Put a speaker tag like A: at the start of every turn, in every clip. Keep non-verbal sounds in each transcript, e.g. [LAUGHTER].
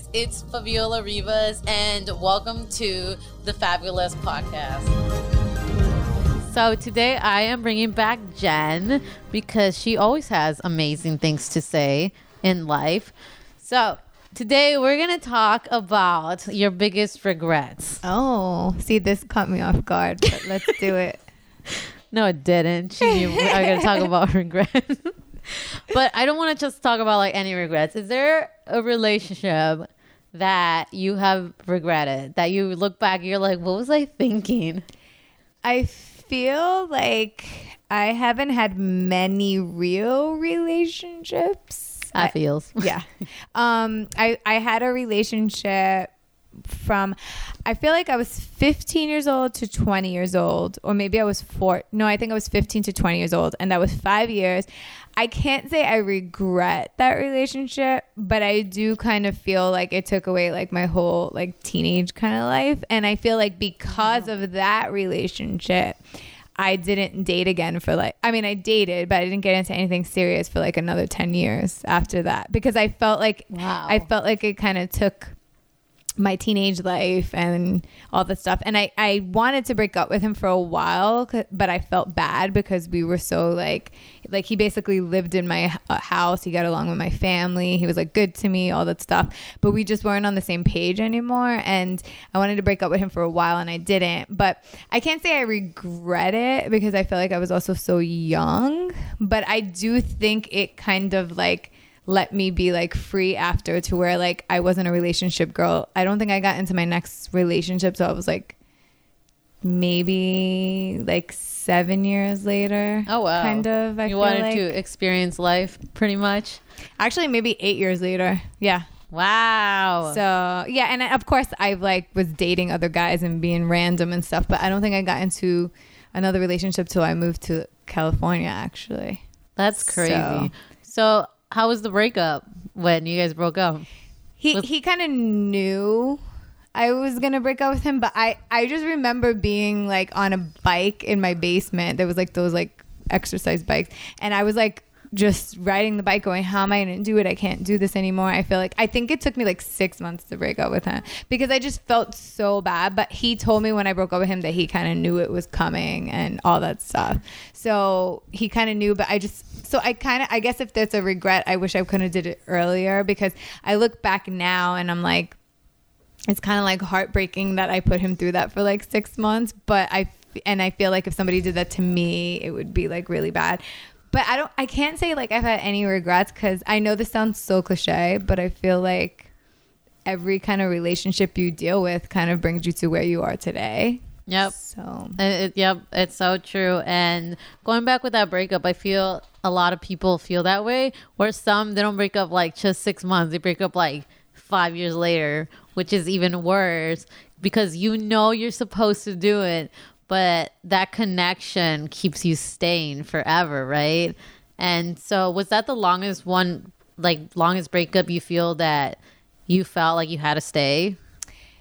A: guys, it's Fabiola Rivas, and welcome to the Fabulous Podcast. So, today I am bringing back Jen because she always has amazing things to say in life. So, today we're going to talk about your biggest regrets.
B: Oh, see, this caught me off guard, but let's do it. [LAUGHS]
A: No, it didn't. She knew we are going to talk about [LAUGHS] regrets. But I don't want to just talk about like any regrets. Is there a relationship that you have regretted that you look back, you're like, what was I thinking?
B: I feel like I haven't had many real relationships.
A: I feels.
B: yeah. [LAUGHS] Um, I, I had a relationship from I feel like I was 15 years old to 20 years old or maybe I was 4 no I think I was 15 to 20 years old and that was 5 years. I can't say I regret that relationship, but I do kind of feel like it took away like my whole like teenage kind of life and I feel like because mm-hmm. of that relationship I didn't date again for like I mean I dated but I didn't get into anything serious for like another 10 years after that because I felt like
A: Wow.
B: I felt like it kind of took my teenage life and all the stuff. And I, I wanted to break up with him for a while but i felt bad because we were so like like he basically lived in my uh, house. He got along with my family. He was like good to me all that stuff. But we just weren't on the same page anymore. And i wanted to break up with him for a while and i didn't. But i can't say i regret it because i feel like i was also so young. But i do think it kind of like let me be like free after to where like I wasn't a relationship girl. I don't think I got into my next relationship so I was like maybe like seven years later.
A: Oh wow.
B: Kind of. I
A: you wanted
B: like.
A: to experience life pretty much.
B: actually maybe eight years later. Yeah.
A: Wow.
B: So yeah, and of course I've like was dating other guys and being random and stuff, but I don't think I got into another relationship till I moved to California actually.
A: That's crazy.
B: So-
A: So, how was the breakup when you guys broke up?
B: He he kind of knew I was gonna break up with him, but I I just remember being like on a bike in my basement. There was like those like exercise bikes, and I was like just riding the bike, going, "How am I gonna do it? I can't do this anymore." I feel like I think it took me like six months to break up with him because I just felt so bad. But he told me when I broke up with him that he kind of knew it was coming and all that stuff. So he kind of knew, but I just so I kind of I guess if there's a regret, I wish I could have did it earlier because I look back now and I'm like it's kind of like heartbreaking that I put him through that for like six months. But I and I feel like if somebody did that to me, it would be like really bad. But I don't. I can't say like I've had any regrets because I know this sounds so cliche, but I feel like every kind of relationship you deal with kind of brings you to where you are today.
A: Yep.
B: So
A: It, it- yep, it's so true. And going back with that breakup, I feel a lot of people feel that way. Where some they don't break up like just six months; they break up like five years later, which is even worse because you know you're supposed to do it, but that connection keeps you staying forever, right? And so, was that the longest one, like longest breakup you feel that you felt like you had to stay?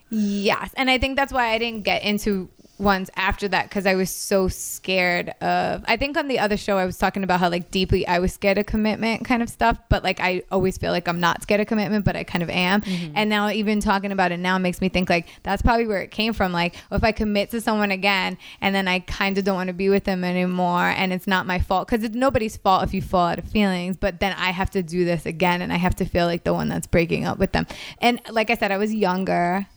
B: Yes, and I think that's why I didn't get into ones after that because I was so scared of. I think on the other show I was talking about how like deeply I was scared of commitment kind of stuff, but like I always feel like I'm not scared of commitment, but I kind of am. Mm-hmm. And now even talking about it now makes me think like that's probably where it came from. Like oh, if I commit to someone again and then I kind of don't want to be with them anymore, and it's not my fault because it's nobody's fault if you fall out of feelings, but then I have to do this again and I have to feel like the one that's breaking up with them. And like I said, I was younger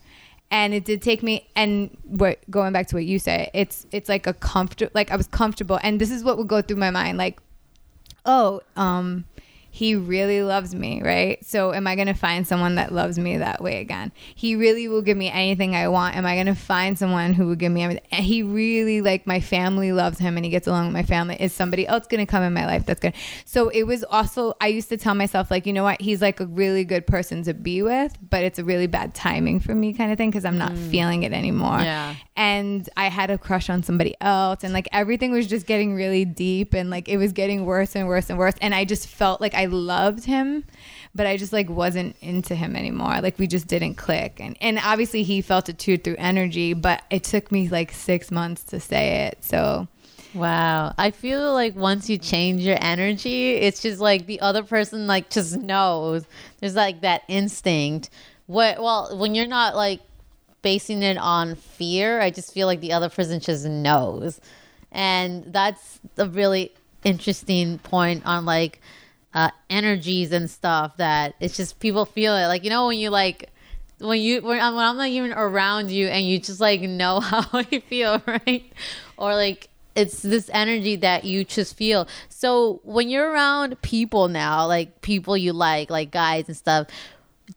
B: and it did take me and what going back to what you say it's it's like a comfort like i was comfortable. And this is what would go through my mind like oh um he really loves me, right? So am I going to find someone that loves me that way again? He really will give me anything I want. Am I going to find someone who will give me everything? And he really like my family loves him and he gets along with my family. Is somebody else going to come in my life that's good? So it was also I used to tell myself like, you know what? He's like a really good person to be with, but it's a really bad timing for me kind of thing because I'm not mm. feeling it anymore.
A: Yeah.
B: And I had a crush on somebody else and like everything was just getting really deep and like it was getting worse and worse and worse and I just felt like I loved him but I just like wasn't into him anymore. Like we just didn't click. And and obviously he felt it too through energy, but it took me like 6 months to say it. So
A: Wow. I feel like once you change your energy, it's just like the other person like just knows. There's like that instinct. what well when you're not like basing it on fear i just feel like the other person just knows and that's a really interesting point on like uh energies and stuff that it's just people feel it like you know when you like when you when I'm, when I'm not even around you and you just like know [LAUGHS] how I feel, [LAUGHS] right? Or like it's this energy that you just feel. So when you're around people now, like people you like, like guys and stuff,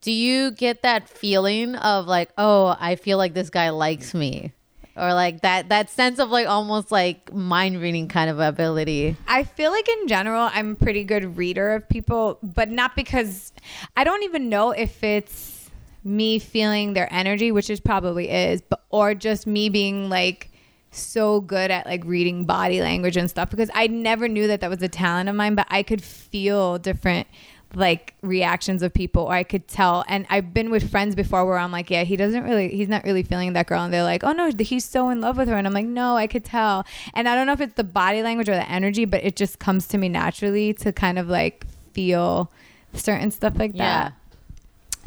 A: do you get that feeling of like, oh, I feel like this guy likes me? Or like that that sense of like almost like mind reading kind of ability.
B: I feel like in general I'm a pretty good reader of people, but not because I don't even know if it's me feeling their energy, which is probably is, but or just me being like so good at like reading body language and stuff because I never knew that that was a talent of mine, but I could feel different like reactions of people or I could tell. And I've been with friends before where I'm like yeah he doesn't really he's not really feeling that girl. And they're like oh no he's so in love with her. And I'm like no I could tell. And I don't know if it's the body language or the energy but it just comes to me naturally to kind of like feel certain stuff like that.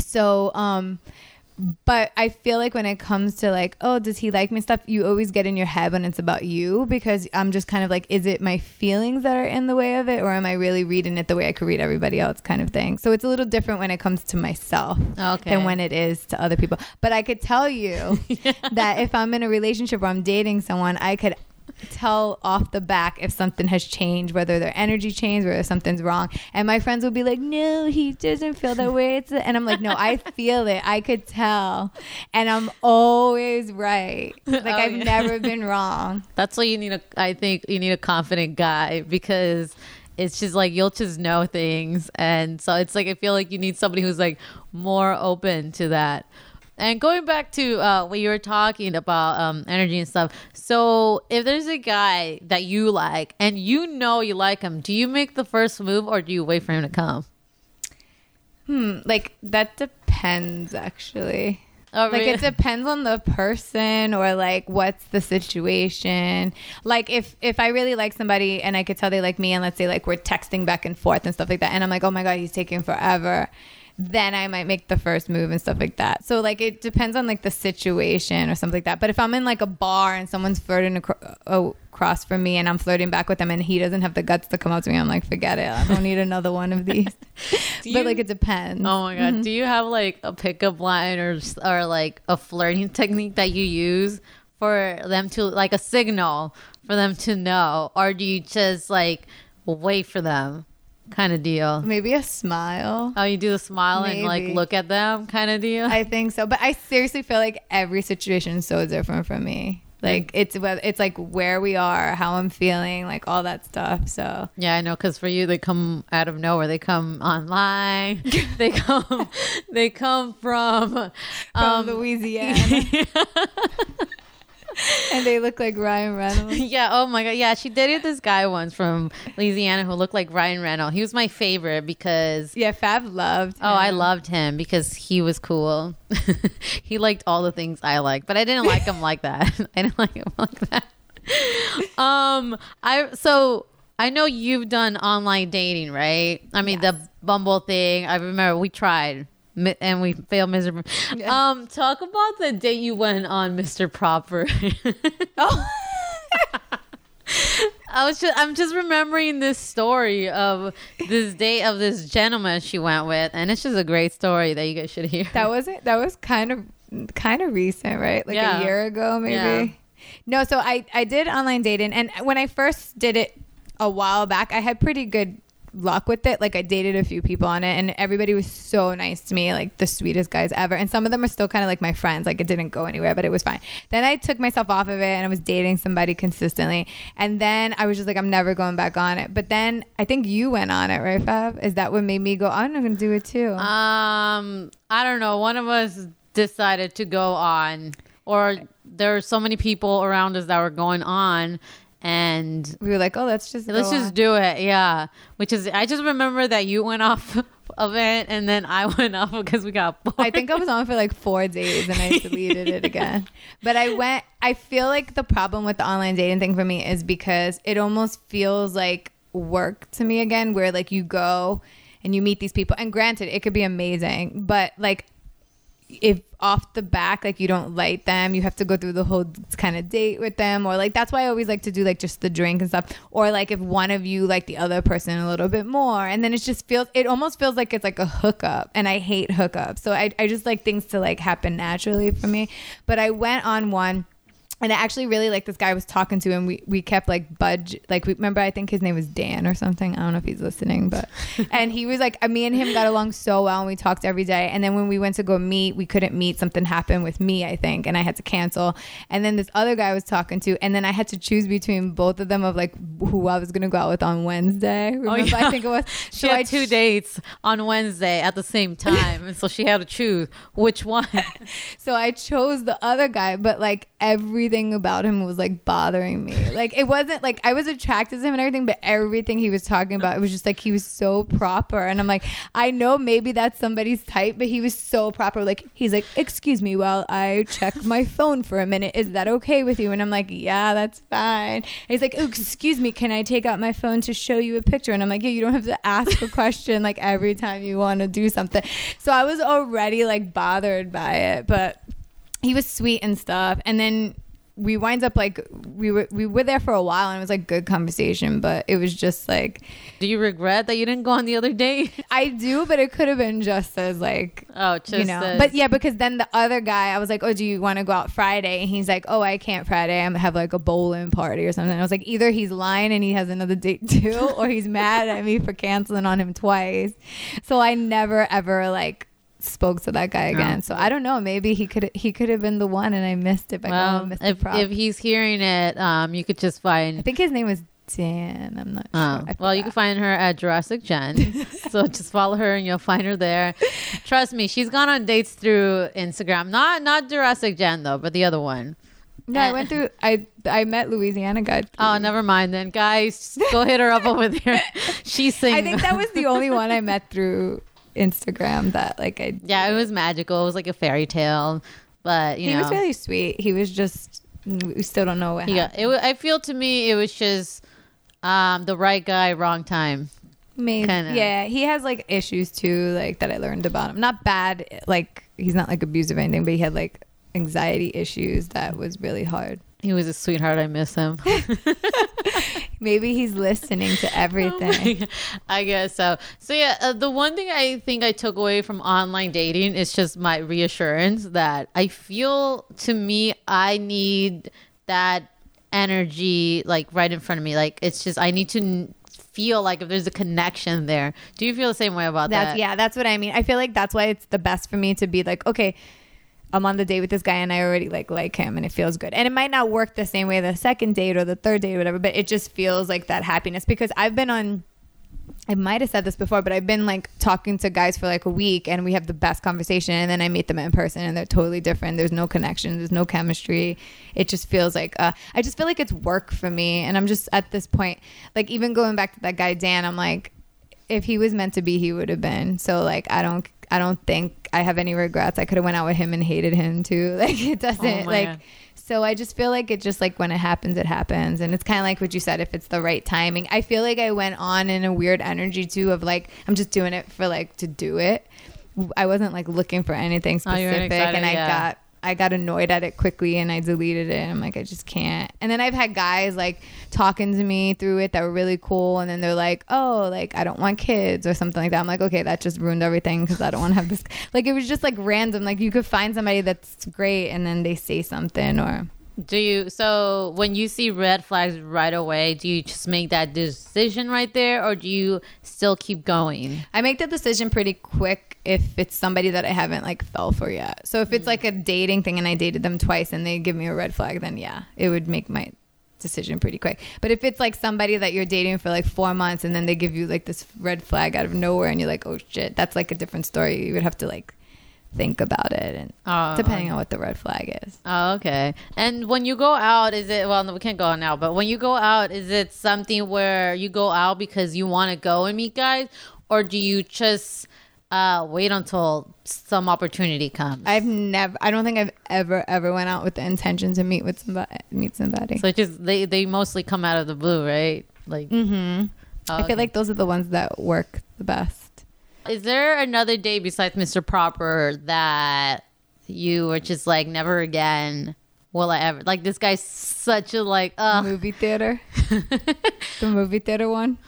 B: So, um, but I feel like when it comes to like, oh, does he like me stuff, you always get in your head when it's about you because I'm just kind of like, is it my feelings that are in the way of it, or am I really reading it the way I could read everybody else, kind of thing. So it's a little different when it comes to myself
A: Okay.
B: than when it is to other people. But I could tell you [LAUGHS] that if I'm in a relationship or I'm dating someone, I could tell off the back if something has changed, whether their energy changed, whether something's wrong. And my friends will be like, "No, he doesn't feel that way." It's and I'm like, "No, I [LAUGHS] feel it. I could tell." And I'm always right. Like
A: Oh,
B: I've
A: yeah.
B: never [LAUGHS] been wrong.
A: That's why you need a. I think you need a confident guy because it's just like you'll just know things, and so it's like I feel like you need somebody who's like more open to that. And going back to uh, what you were talking about, um, energy and stuff. So, if there's a guy that you like and you know you like him, do you make the first move or do you wait for him to come?
B: Hmm, like that depends actually.
A: Oh,
B: like
A: really?
B: it [LAUGHS] depends on the person or like what's the situation like if if i really like somebody and i could tell they like me and let's say like we're texting back and forth and stuff like that and i'm like oh my god he's taking forever then i might make the first move and stuff like that. So like it depends on like the situation or something like that. But if i'm in like a bar and someone's flirting acro- uh, across from me and i'm flirting back with them and he doesn't have the guts to come up to me i'm like forget it. I don't need another one of these. [LAUGHS] [LAUGHS] But
A: you-
B: like it depends.
A: Oh my god! Mm-hmm. Do you have like a pickup line or or like a flirting technique that you use for them to like a signal for them to know, or do you just like wait for them, kind of deal?
B: maybe a smile
A: Oh, you do the smile and like look at them, kind of deal.
B: I think so, but I seriously feel like every situation is so different from me. Like it's it's like where we are, how I'm feeling, like all that stuff. So
A: yeah, I know. Because for you, they come out of nowhere. They come online. [LAUGHS] they come. They come from.
B: from
A: Um,
B: Louisiana, [LAUGHS] [LAUGHS] and they look like Ryan Reynolds. [LAUGHS]
A: Yeah. Oh my god. Yeah, she dated this guy once from Louisiana who looked like Ryan Reynolds. He was my favorite because
B: Yeah, Fab loved.
A: oh, I loved him because he was cool. [LAUGHS] he liked all the things I liked, but I didn't like him like that. [LAUGHS] I didn't like him like that. Um, I so I know you've done online dating, right? I mean the Bumble thing. I remember we tried. And we fail miserably. Um, talk about the date you went on, Mr. Proper. [LAUGHS]
B: Oh.
A: I was just I'm just remembering this story of this date of this gentleman she went with, and it's just a great story that you guys should hear.
B: that was it. That was kind of kind of recent, right? Like
A: Yeah.
B: a year ago, maybe.
A: Yeah.
B: No, so I I did online dating, and when I first did it a while back, I had pretty good luck with it. Like I dated a few people on it, and everybody was so nice to me, like the sweetest guys ever. And some of them are still kind of like my friends. Like it didn't go anywhere, but it was fine. Then I took myself off of it, and I was dating somebody consistently. And then I was just like, I'm never going back on it. But then I think you went on it, right, Fab? Is that what made me go? I'm gonna do it too.
A: Um, I don't know. One of us decided to go on, or there were so many people around us that were going on, and
B: we were like, oh, let's just
A: let's just
B: on.
A: do it. Yeah, which is I just remember that you went off [LAUGHS] of it, and then I [LAUGHS] went off because we got bored.
B: I think I was on for like four days and I deleted it again. [LAUGHS] But I went, I feel like the problem with the online dating thing for me is because it almost feels like work to me again, where like you go and you meet these people. And granted, it could be amazing, but like if off the back like you don't like them you have to go through the whole kind of date with them or like that's why i always like to do like just the drink and stuff. Or like if one of you like the other person a little bit more and then it just feels it almost feels like it's like a hookup and i hate hookups. So i, I just like things to like happen naturally for me. But i went on one and I actually really like this guy I was talking to, him. we, we kept like budge like we remember I think his name was Dan or something. I don't know if he's listening, but [LAUGHS] and he was like uh, me and him got along so well, and we talked every day. And then when we went to go meet, we couldn't meet. Something happened with me, I think, and I had to cancel. And then this other guy I was talking to, and then I had to choose between both of them of like who I was gonna go out with on Wednesday. Oh, remember,
A: Oh, yeah.
B: I think it was. [LAUGHS]
A: She
B: So
A: had
B: I
A: two
B: ch-
A: dates on Wednesday at the same [LAUGHS] time, and so she had to choose which one.
B: So I chose the other guy, but like everything about him was like bothering me. [LAUGHS] Like it wasn't like I was attracted to him and everything, but everything he was talking about, it was just like he was so proper. And I'm like, I know maybe that's somebody's type, but he was so proper. Like he's like, excuse me while I check my phone for a minute. Is that okay with you? And I'm like, yeah, that's fine. And he's like, oh, excuse me, can I take out my phone to show you a picture? And I'm like, yeah, you don't have to ask a question like every time you want to do something. So I was already like bothered by it, but he was sweet and stuff and then we wind up like we were we were there for a while and it was like good conversation but it was just like
A: Do you regret that you didn't go on the other date? [LAUGHS]
B: i do but it could have been just as like
A: Oh, just
B: you know.
A: as-
B: but yeah because then the other guy i was like oh do you want to go out friday? And he's like oh i can't friday. I'm have like a bowling party or something. I was like either he's lying and he has another date too or he's mad at me for canceling on him twice. So i never ever like spoke to that guy again so i don't know maybe he could he could have been the one and i missed it by
A: well,
B: Mr.
A: if if he's hearing it, um, you could just find.
B: I think his name was Dan. I'm not
A: Oh,
B: sure.
A: Well, you can find her at Jurassic Jen. [LAUGHS] so just follow her and you'll find her there. Trust me, she's gone on dates through Instagram. Not not Jurassic Jen though, but the other one.
B: No, I went through. I I met Louisiana guy.
A: Oh, never mind then, guys. Go hit her up over there. [LAUGHS] She's singing.
B: I think that was the only one I met through Instagram that like I.
A: Yeah, it was magical. It was like a fairy tale, but you know
B: He
A: know,
B: was really sweet. He was just. We still don't know what
A: got,
B: happened.
A: it. I feel to me it was just um, the right guy, wrong time.
B: Maybe.
A: kinda-
B: Yeah, he has like issues too, like that I learned about him. Not bad, like he's not like abusive or anything, but he had like anxiety issues that was really hard.
A: He was a sweetheart. I miss him. [LAUGHS] [LAUGHS]
B: Maybe he's listening to
A: Oh
B: everything.
A: I guess so. So yeah, uh, the one thing I think I took away from online dating is just my reassurance that I feel to me I need that energy like right in front of me. Like it's just I need to n- feel like if there's a connection there. Do you feel the same way about
B: That's
A: that?
B: yeah, that's what I mean. I feel like that's why it's the best for me to be like, okay, I'm on the date with this guy and I already like like him and it feels good. And it might not work the same way the second date or the third date or whatever, but it just feels like that happiness because I've been on I might have said this before, but I've been like talking to guys for like a week and we have the best conversation and then I meet them in person and they're totally different. There's no connection, there's no chemistry. It just feels like uh I just feel like it's work for me and I'm just at this point like even going back to that guy Dan, I'm like if he was meant to be, he would have been. So like I don't I don't think I have any regrets. I could have went out with him and hated him too. [LAUGHS] Like it doesn't
A: Oh,
B: like
A: man.
B: so I just feel like it just like when it happens, it happens. And it's kind of like what you said, if it's the right timing. I feel like I went on in a weird energy too of like, I'm just doing it for like to do it. I wasn't like looking for anything
A: Oh,
B: specific.
A: excited,
B: and I
A: yeah.
B: got, I got annoyed at it quickly and I deleted it. I'm like, I just can't. And then I've had guys like talking to me through it that were really cool. And then they're like, oh, like I don't want kids or something like that. I'm like, okay, that just ruined everything because I don't want to have this. [LAUGHS] Like it was just like random. Like you could find somebody that's great and then they say something or.
A: Do you so when you see red flags right away, do you just make that decision right there or do you still keep going?
B: I make the decision pretty quick if it's somebody that I haven't like fell for yet. So if it's mm. like a dating thing and I dated them twice and they give me a red flag, then yeah, it would make my decision pretty quick. But if it's like somebody that you're dating for like four months and then they give you like this red flag out of nowhere and you're like, oh shit, that's like a different story. You would have to like think about it and
A: Oh,
B: depending on what the red flag is.
A: Oh, okay. And when you go out, is it well? No, we can't go out now. But when you go out, is it something where you go out because you want to go and meet guys, or do you just uh, wait until some opportunity comes?
B: I've never, I don't think I've ever, ever went out with the intention to meet with somebody, meet somebody.
A: so it's just they they mostly come out of the blue, right? Like,
B: mm-hmm.
A: oh,
B: I
A: okay.
B: feel like those are the ones that work the best.
A: is there another day besides Mr. Proper that you were just like, never again will I ever like this guy's such a like uh
B: movie theater. [LAUGHS] the movie theater one.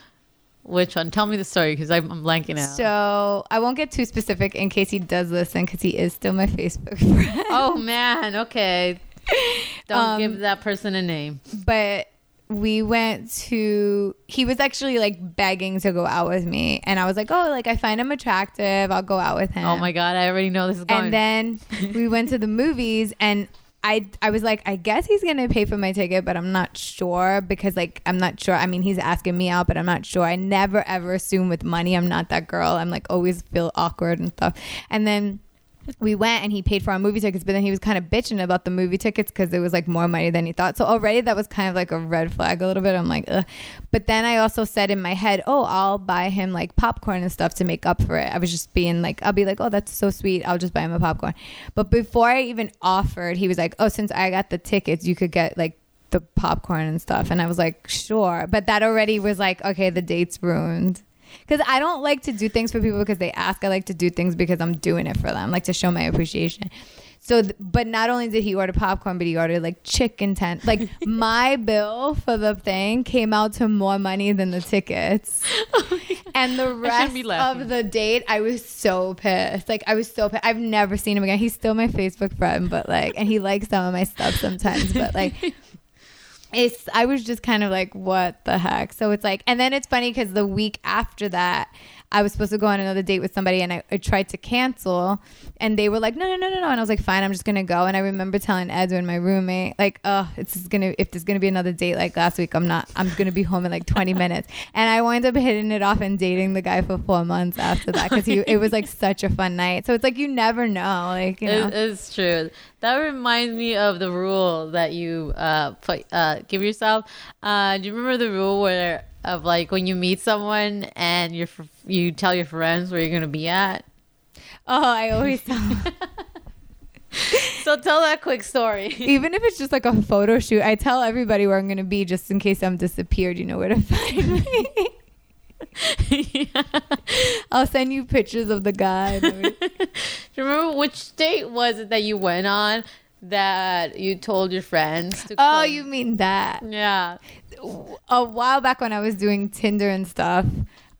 A: Which one? Tell me the story because I'm, I'm blanking out.
B: So I won't get too specific in case he does listen because he is still my Facebook [LAUGHS] friend.
A: oh man, okay. Don't
B: Um,
A: give that person a name.
B: but we went to he was actually like begging to go out with me and i was like oh like i find him attractive i'll go out with him
A: Oh my god, I already know this is going.
B: and then we went to the movies and I, I was like, I guess he's gonna pay for my ticket, but I'm not sure because like I'm not sure. I mean, he's asking me out, but I'm not sure. I never ever assume with money. I'm not that girl. I'm like always feel awkward and stuff. And then we went and he paid for our movie tickets, but then he was kind of bitching about the movie tickets because it was like more money than he thought. So already that was kind of like a red flag a little bit. I'm like, Ugh. but then I also said in my head, oh, I'll buy him like popcorn and stuff to make up for it. I was just being like, I'll be like, oh, that's so sweet. I'll just buy him a popcorn. But before I even offered, he was like, oh, since I got the tickets, you could get like the popcorn and stuff. And I was like, sure. But that already was like, okay, the date's ruined. Because I don't like to do things for people because they ask. I like to do things because I'm doing it for them, like to show my appreciation. So, th- but not only did he order popcorn, but he ordered like chicken tent. Like [LAUGHS] my bill for the thing came out to more money than the tickets. [LAUGHS] and the rest of the date, I was so pissed. Like I was so pissed. I've never seen him again. He's still my Facebook friend, but like, and he likes some of my stuff sometimes, but like [LAUGHS] it's I was just kind of like, what the heck? So it's like, and then it's funny because the week after that, I was supposed to go on another date with somebody, and I, I tried to cancel, and they were like, no, no, no, no, no, and I was like, fine, I'm just gonna go. And I remember telling Edwin, my roommate, like, oh, it's just gonna if there's gonna be another date like last week, I'm not, I'm gonna be home in like 20 [LAUGHS] minutes, and I wound up hitting it off and dating the guy for four months after that because he it was like such a fun night. So it's like you never know, like you know.
A: It, it's true. That reminds me of the rule that you uh, put, uh, give yourself. Uh, do you remember the rule where of like when you meet someone and you you tell your friends where you're gonna be at?
B: oh, I always tell. [LAUGHS]
A: So tell that quick story. [LAUGHS]
B: even if it's just like a photo shoot, I tell everybody where I'm going to be just in case I'm disappeared. You know where to [LAUGHS] find me. I'll send you pictures of the guy.
A: Do you remember which date was it that you went on that you told your friends? To
B: oh,
A: come?
B: you mean that?
A: yeah.
B: A while back when I was doing Tinder and stuff,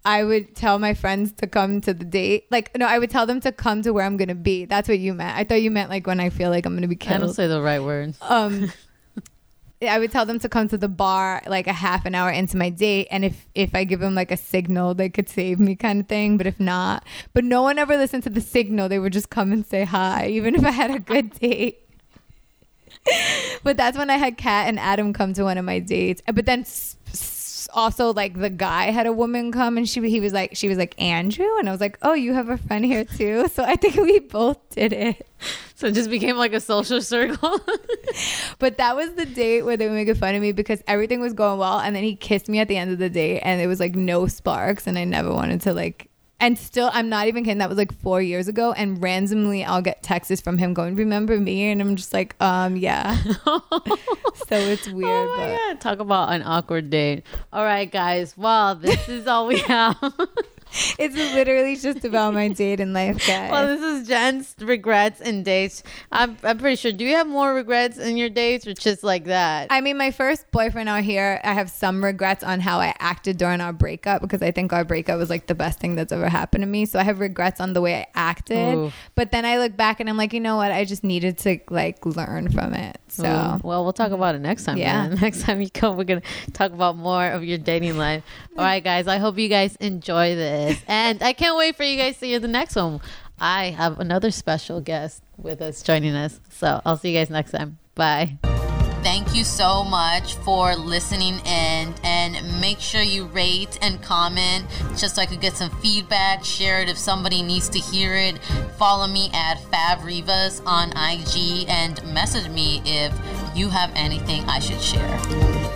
B: I would tell my friends to come to the date. Like, no, I would tell them to come to where I'm going to be. That's what you meant. I thought you meant like when I feel like I'm going to be
A: I don't say the right words.
B: um [LAUGHS] I would tell them to come to the bar like a half an hour into my date and if if I give them like a signal they could save me kind of thing but if not but no one ever listened to the signal they would just come and say hi even if I had a good [LAUGHS] date [LAUGHS] but that's when I had Kat and Adam come to one of my dates. But then also like the guy had a woman come and she he was like she was like Andrew? And I was like oh you have a friend here too. [LAUGHS] So I think we both did it.
A: So it just became like a social circle. [LAUGHS]
B: But that was the date where they were making fun of me because everything was going well, and then he kissed me at the end of the date, and it was like no sparks, and I never wanted to like. And still, I'm not even kidding. That was like four years ago, and randomly, I'll get texts from him going, "Remember me?" And I'm just like, "Um, yeah." [LAUGHS] so it's weird,
A: Oh
B: but
A: God. Talk about an awkward date. All right, guys. Well, this is all we have. [LAUGHS] [LAUGHS]
B: it's literally just about my date in life, guys.
A: well, this is Jen's regrets and dates. I'm, I'm pretty sure. Do you have more regrets in your dates or just like that?
B: I mean, my first boyfriend out here, I have some regrets on how I acted during our breakup because I think our breakup was like the best thing that's ever happened to me. So I have regrets on the way I acted.
A: Oof.
B: But then I look back and I'm like, you know what? I just needed to like learn from it. So
A: Ooh, well, we'll talk about it next time.
B: Yeah.
A: Yeah. [LAUGHS] Next time you come, we're going to talk about more of your dating life. All right, guys. I hope you guys enjoy this. And I can't wait for you guys to hear the next one. I have another special guest with us joining us. So I'll see you guys next time. Bye. Thank you so much for listening in and make sure you rate and comment just so I could get some feedback. Share it if somebody needs to hear it. Follow me at Favrivas on IG and message me if you have anything I should share.